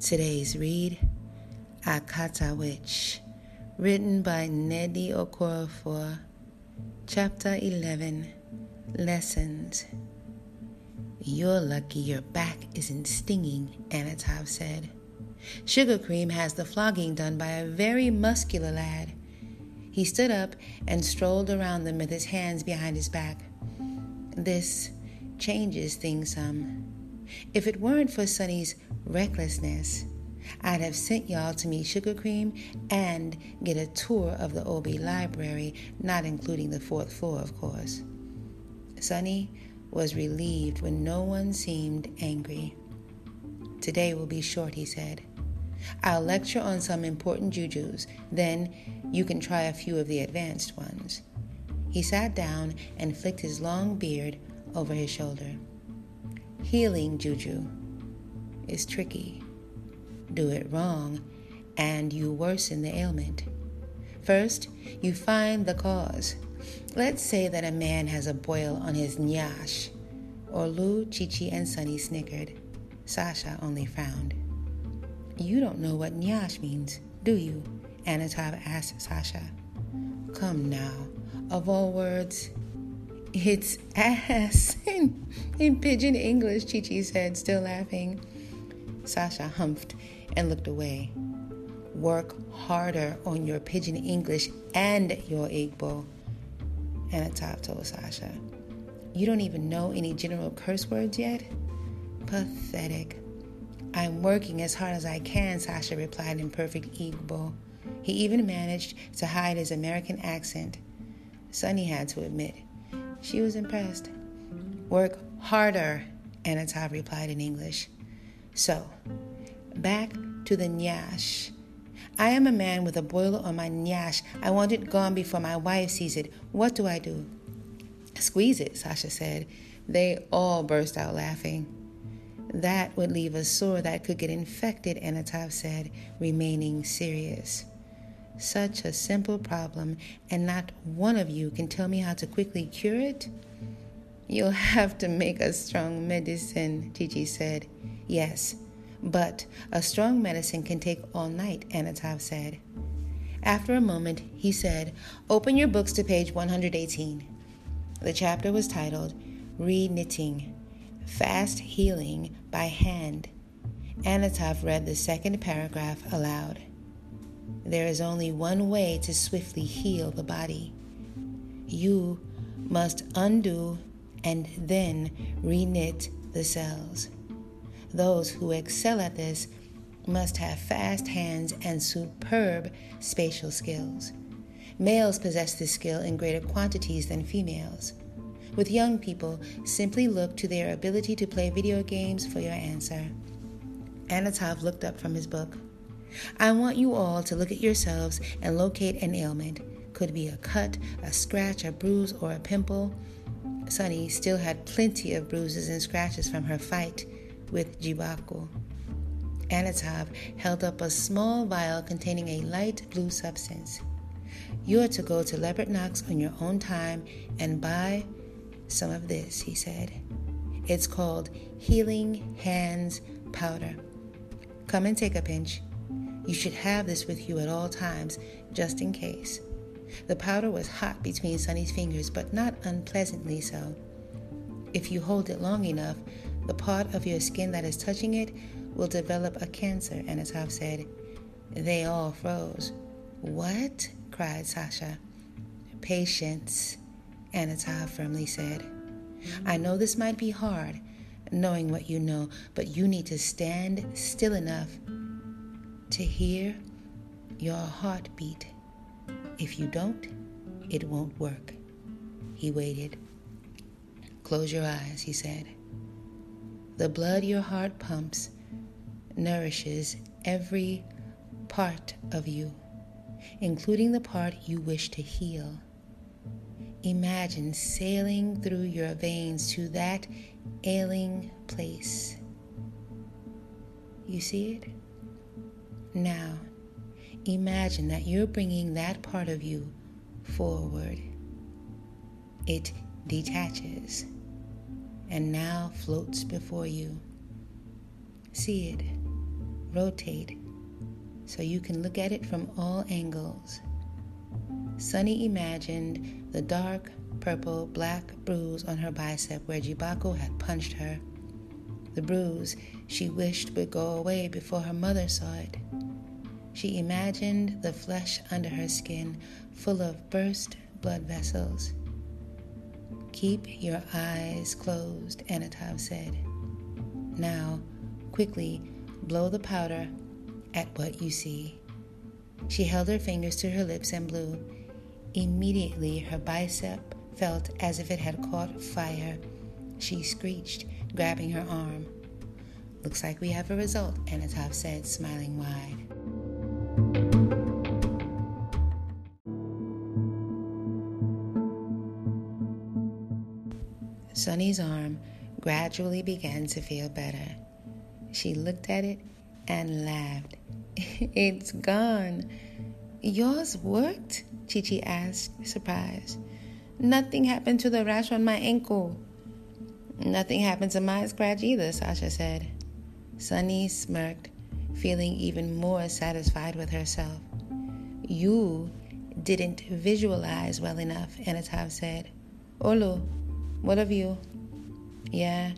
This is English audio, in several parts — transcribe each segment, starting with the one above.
Today's read Akata Witch, written by Nnedi Okorafor, Chapter 11 Lessons. You're lucky your back isn't stinging, Anatov said. Sugar Cream has the flogging done by a very muscular lad. He stood up and strolled around them with his hands behind his back. This changes things some. If it weren't for Sunny's recklessness, I'd have sent y'all to meet Sugar Cream and get a tour of the Obi library, not including the fourth floor, of course. Sunny was relieved when no one seemed angry. Today will be short, he said. I'll lecture on some important jujus, then you can try a few of the advanced ones. He sat down and flicked his long beard over his shoulder. Healing juju is tricky. Do it wrong, and you worsen the ailment. First, you find the cause. Let's say that a man has a boil on his nyash. Orlu, Chichi, and Sunny snickered. Sasha only frowned. You don't know what nyash means, do you? Anatov asked Sasha. Come now, of all words, it's ass in, pidgin English, Chichi said, still laughing. Sasha humphed and looked away. Work harder on your pidgin English and your Igbo, Anatov told Sasha. You don't even know any general curse words yet? Pathetic. I'm working as hard as I can, Sasha replied in perfect Igbo. He even managed to hide his American accent. Sunny had to admit she was impressed. Work harder, Anatov replied in English. So, back to the nyash. I am a man with a boiler on my nyash. I want it gone before my wife sees it. What do I do? Squeeze it, Sasha said. They all burst out laughing. That would leave a sore that could get infected, Anatov said, remaining serious. Such a simple problem, and not one of you can tell me how to quickly cure it? You'll have to make a strong medicine, Chichi said. Yes, but a strong medicine can take all night, Anatov said. After a moment, he said, Open your books to page 118. The chapter was titled Re-Knitting Fast Healing by Hand. Anatov read the second paragraph aloud. There is only one way to swiftly heal the body. You must undo and then reknit the cells. Those who excel at this must have fast hands and superb spatial skills. Males possess this skill in greater quantities than females. With young people, simply look to their ability to play video games for your answer. Anatov looked up from his book. I want you all to look at yourselves and locate an ailment. Could be a cut, a scratch, a bruise, or a pimple. Sunny still had plenty of bruises and scratches from her fight with Jibaku. Anatov held up a small vial containing a light blue substance. You are to go to Leopard Knocks on your own time and buy some of this, he said. It's called Healing Hands Powder. Come and take a pinch. You should have this with you at all times, just in case. The powder was hot between Sunny's fingers, but not unpleasantly so. If you hold it long enough, the part of your skin that is touching it will develop a cancer, Anatov said. They all froze. What? cried Sasha. Patience, Anatov firmly said. I know this might be hard, knowing what you know, but you need to stand still enough to hear your heartbeat. If you don't, it won't work. He waited. Close your eyes, he said. The blood your heart pumps nourishes every part of you, including the part you wish to heal. Imagine sailing through your veins to that ailing place. You see it? Now, imagine that you're bringing that part of you forward. It detaches and now floats before you. See it rotate so you can look at it from all angles. Sunny imagined the dark, purple, black bruise on her bicep where Jibaku had punched her. The bruise she wished would go away before her mother saw it. She imagined the flesh under her skin full of burst blood vessels. Keep your eyes closed, Anatov said. Now, quickly blow the powder at what you see. She held her fingers to her lips and blew. Immediately, her bicep felt as if it had caught fire. She screeched, grabbing her arm. Looks like we have a result, Anatov said, smiling wide. Sunny's arm gradually began to feel better. She looked at it and laughed. it's gone. Yours worked? Chichi asked, surprised. Nothing happened to the rash on my ankle. Nothing happened to my scratch either, Sasha said. Sunny smirked, feeling even more satisfied with herself. You didn't visualize well enough, Anatov said. Orlu, what of you? Yeah,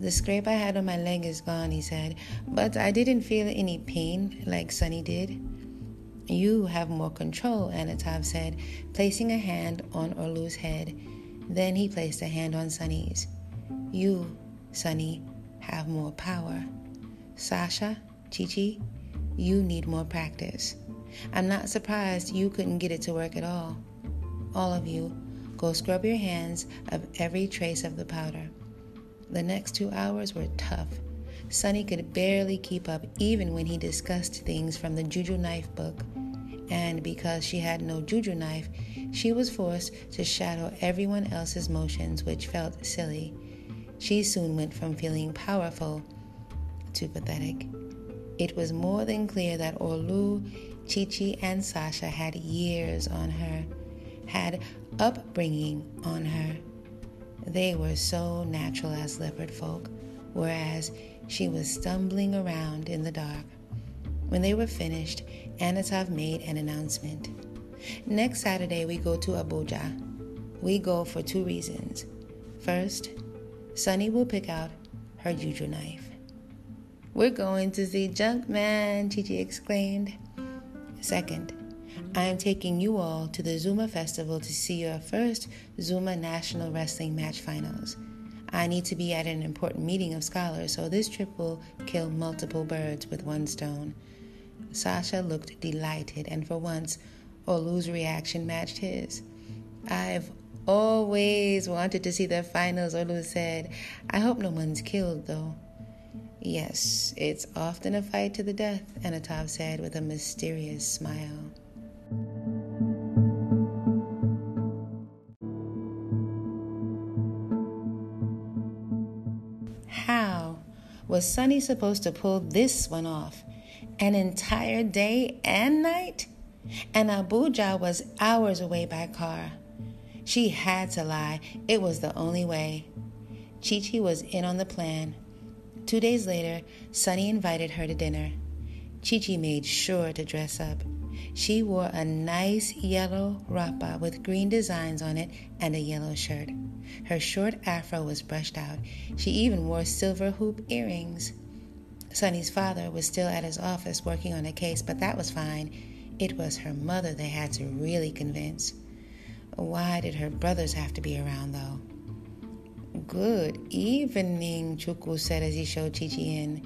the scrape I had on my leg is gone, he said, but I didn't feel any pain like Sunny did. You have more control, Anatov said, placing a hand on Orlu's head. Then he placed a hand on Sunny's. You, Sunny, have more power. Sasha, Chichi, you need more practice. I'm not surprised you couldn't get it to work at all. All of you, go scrub your hands of every trace of the powder. The next two hours were tough. Sunny could barely keep up even when he discussed things from the Juju knife book and because she had no juju knife, she was forced to shadow everyone else's motions, which felt silly. She soon went from feeling powerful to pathetic. It was more than clear that Orlu, Chichi, and Sasha had years on her, had upbringing on her. They were so natural as leopard folk, whereas she was stumbling around in the dark. When they were finished, Anatov made an announcement. Next Saturday, we go to Abuja. We go for two reasons. First, Sunny will pick out her juju knife. We're going to see Junkman, Chichi exclaimed. Second, I am taking you all to the Zuma Festival to see your first Zuma National Wrestling Match Finals. I need to be at an important meeting of scholars, so this trip will kill multiple birds with one stone. Sasha looked delighted, and for once, Orlu's reaction matched his. I've always wanted to see the finals, Orlu said. I hope no one's killed, though. Yes, it's often a fight to the death, Anatov said with a mysterious smile. How was Sunny supposed to pull this one off? an entire day and night, and Abuja was hours away by car. She had to lie, it was the only way. Chichi was in on the plan. Two days later, Sunny invited her to dinner. Chichi made sure to dress up. She wore a nice yellow rapa with green designs on it and a yellow shirt. Her short afro was brushed out. She even wore silver hoop earrings. Sunny's father was still at his office working on a case, but that was fine. It was her mother they had to really convince. Why did her brothers have to be around, though? Good evening, Chukwu said as he showed Chichi in.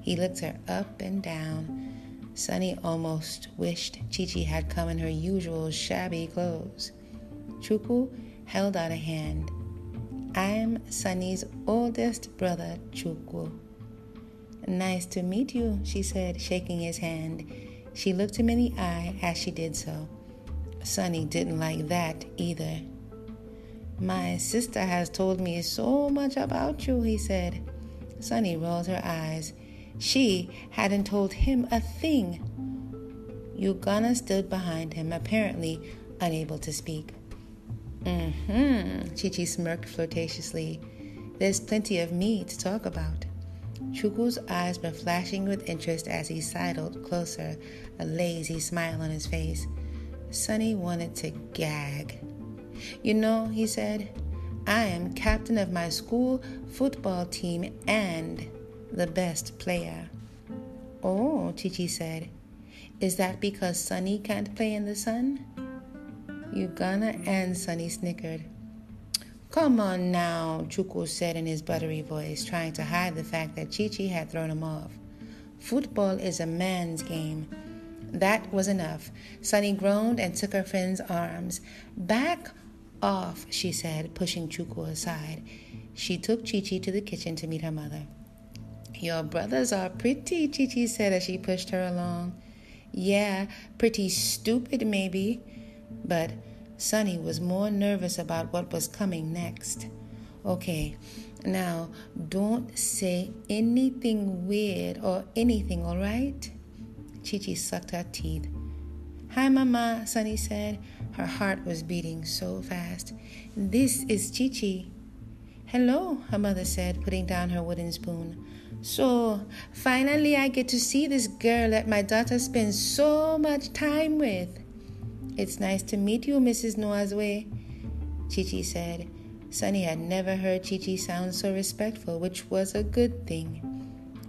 He looked her up and down. Sunny almost wished Chichi had come in her usual shabby clothes. Chukwu held out a hand. I'm Sunny's oldest brother, Chukwu. Nice to meet you, she said, shaking his hand. She looked him in the eye as she did so. Sunny didn't like that either. My sister has told me so much about you, he said. Sunny rolled her eyes. She hadn't told him a thing. Ugonna stood behind him, apparently unable to speak. Mm-hmm, Chichi smirked flirtatiously. There's plenty of me to talk about. Chukwu's eyes were flashing with interest as he sidled closer, a lazy smile on his face. Sunny wanted to gag. You know, he said, I am captain of my school football team and the best player. Oh, Chichi said, is that because Sunny can't play in the sun? Ugonna and Sunny snickered. Come on now, Chukwu said in his buttery voice, trying to hide the fact that Chichi had thrown him off. Football is a man's game. That was enough. Sunny groaned and took her friend's arms. Back off, she said, pushing Chukwu aside. She took Chichi to the kitchen to meet her mother. Your brothers are pretty, Chichi said as she pushed her along. Yeah, pretty stupid, maybe, but Sunny was more nervous about what was coming next. Okay, now don't say anything weird or anything, all right? Chichi sucked her teeth. Hi, Mama, Sunny said. Her heart was beating so fast. This is Chichi. Hello, her mother said, putting down her wooden spoon. So, finally, I get to see this girl that my daughter spends so much time with. It's nice to meet you, Mrs. Nwazue, Chichi said. Sunny had never heard Chichi sound so respectful, which was a good thing.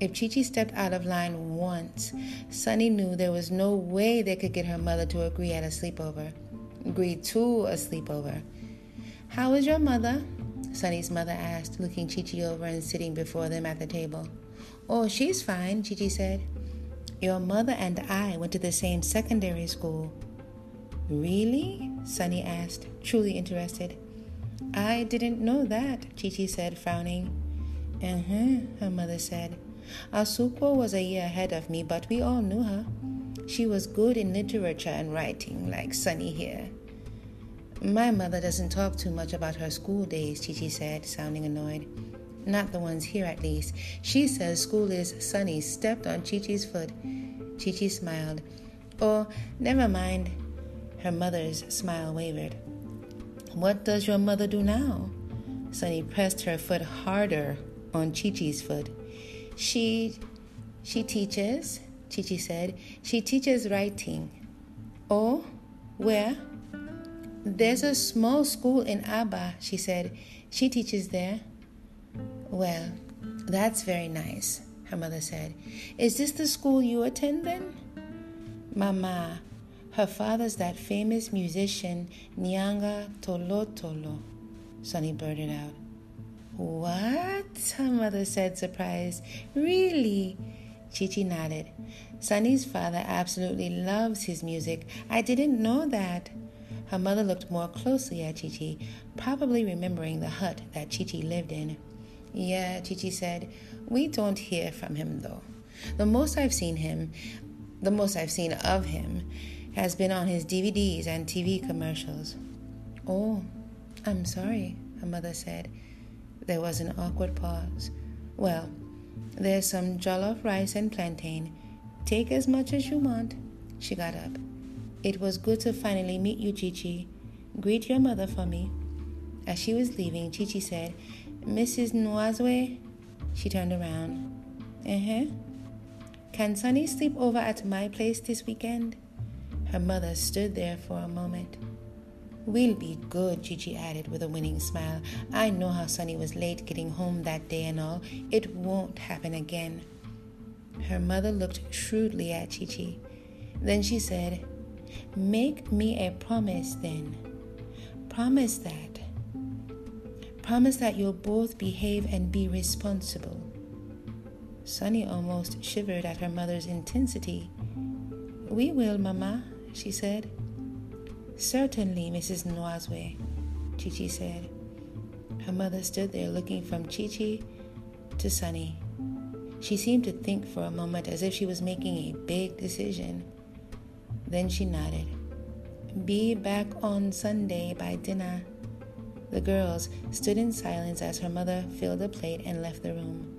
If Chichi stepped out of line once, Sunny knew there was no way they could get her mother to agree at a sleepover. Agree to a sleepover. How is your mother? Sunny's mother asked, looking Chichi over and sitting before them at the table. Oh, she's fine, Chichi said. Your mother and I went to the same secondary school. Really? Sunny asked, truly interested. I didn't know that, Chichi said, frowning. Uh huh, her mother said. Asuko was a year ahead of me, but we all knew her. She was good in literature and writing, like Sunny here. My mother doesn't talk too much about her school days, Chichi said, sounding annoyed. Not the ones here, at least. She says school is Sunny stepped on Chichi's foot. Chichi smiled. Oh, never mind. Her mother's smile wavered. What does your mother do now? Sunny pressed her foot harder on Chichi's foot. She she teaches, Chichi said. She teaches writing. Oh, where? There's a small school in Aba, she said. She teaches there. Well, that's very nice, her mother said. Is this the school you attend then? Mama, her father's that famous musician, Nyanga Tolotolo, Sunny blurted out. What? Her mother said, surprised. Really? Chichi nodded. Sunny's father absolutely loves his music. I didn't know that. Her mother looked more closely at Chichi, probably remembering the hut that Chichi lived in. Yeah, Chichi said, we don't hear from him though. The most I've seen him, the most I've seen of him, has been on his DVDs and TV commercials. Oh, I'm sorry, her mother said. There was an awkward pause. Well, there's some jollof rice and plantain. Take as much as you want. She got up. It was good to finally meet you, Chichi. Greet your mother for me. As she was leaving, Chichi said, Mrs. Nwazue? She turned around. Uh huh. Can Sunny sleep over at my place this weekend? Her mother stood there for a moment. We'll be good, Chichi added with a winning smile. I know how Sunny was late getting home that day and all. It won't happen again. Her mother looked shrewdly at Chichi. Then she said, Make me a promise then. Promise that. Promise that you'll both behave and be responsible. Sunny almost shivered at her mother's intensity. We will, Mama, she said. Certainly, Mrs. Nwazue, Chichi said. Her mother stood there looking from Chichi to Sunny. She seemed to think for a moment as if she was making a big decision. Then she nodded. Be back on Sunday by dinner. The girls stood in silence as her mother filled a plate and left the room.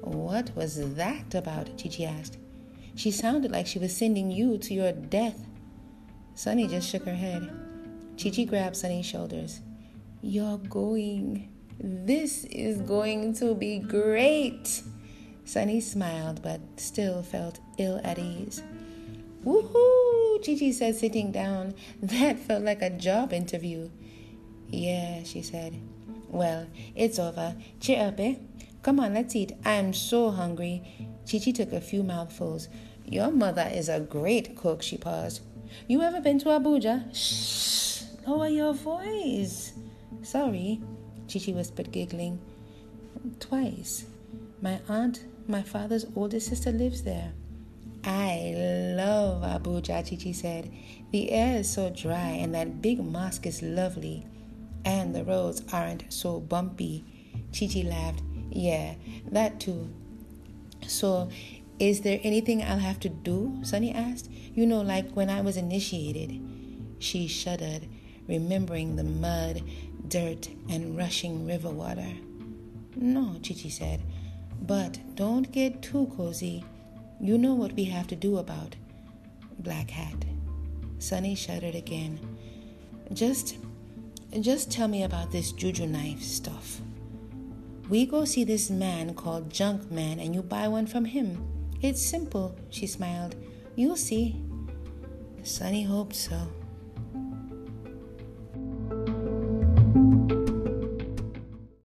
What was that about? Chichi asked. She sounded like she was sending you to your death. Sunny just shook her head. Chichi grabbed Sunny's shoulders. You're going. This is going to be great. Sunny smiled but still felt ill at ease. Woohoo! Chichi said, sitting down. That felt like a job interview. Yeah, she said. Well, it's over. Cheer up, eh? Come on, let's eat. I'm so hungry. Chichi took a few mouthfuls. Your mother is a great cook, she paused. You ever been to Abuja? Shh, lower your voice. Sorry, Chichi whispered, giggling. Twice. My aunt, my father's older sister, lives there. I love Abuja, Chichi said. The air is so dry, and that big mosque is lovely. And the roads aren't so bumpy. Chichi laughed. Yeah, that too. So, is there anything I'll have to do? Sunny asked. You know, like when I was initiated. She shuddered, remembering the mud, dirt, and rushing river water. No, Chichi said. But don't get too cozy. You know what we have to do about Black Hat. Sunny shuddered again. Just just tell me about this juju knife stuff. We go see this man called Junk Man and you buy one from him. It's simple, she smiled. You'll see. Sunny hoped so.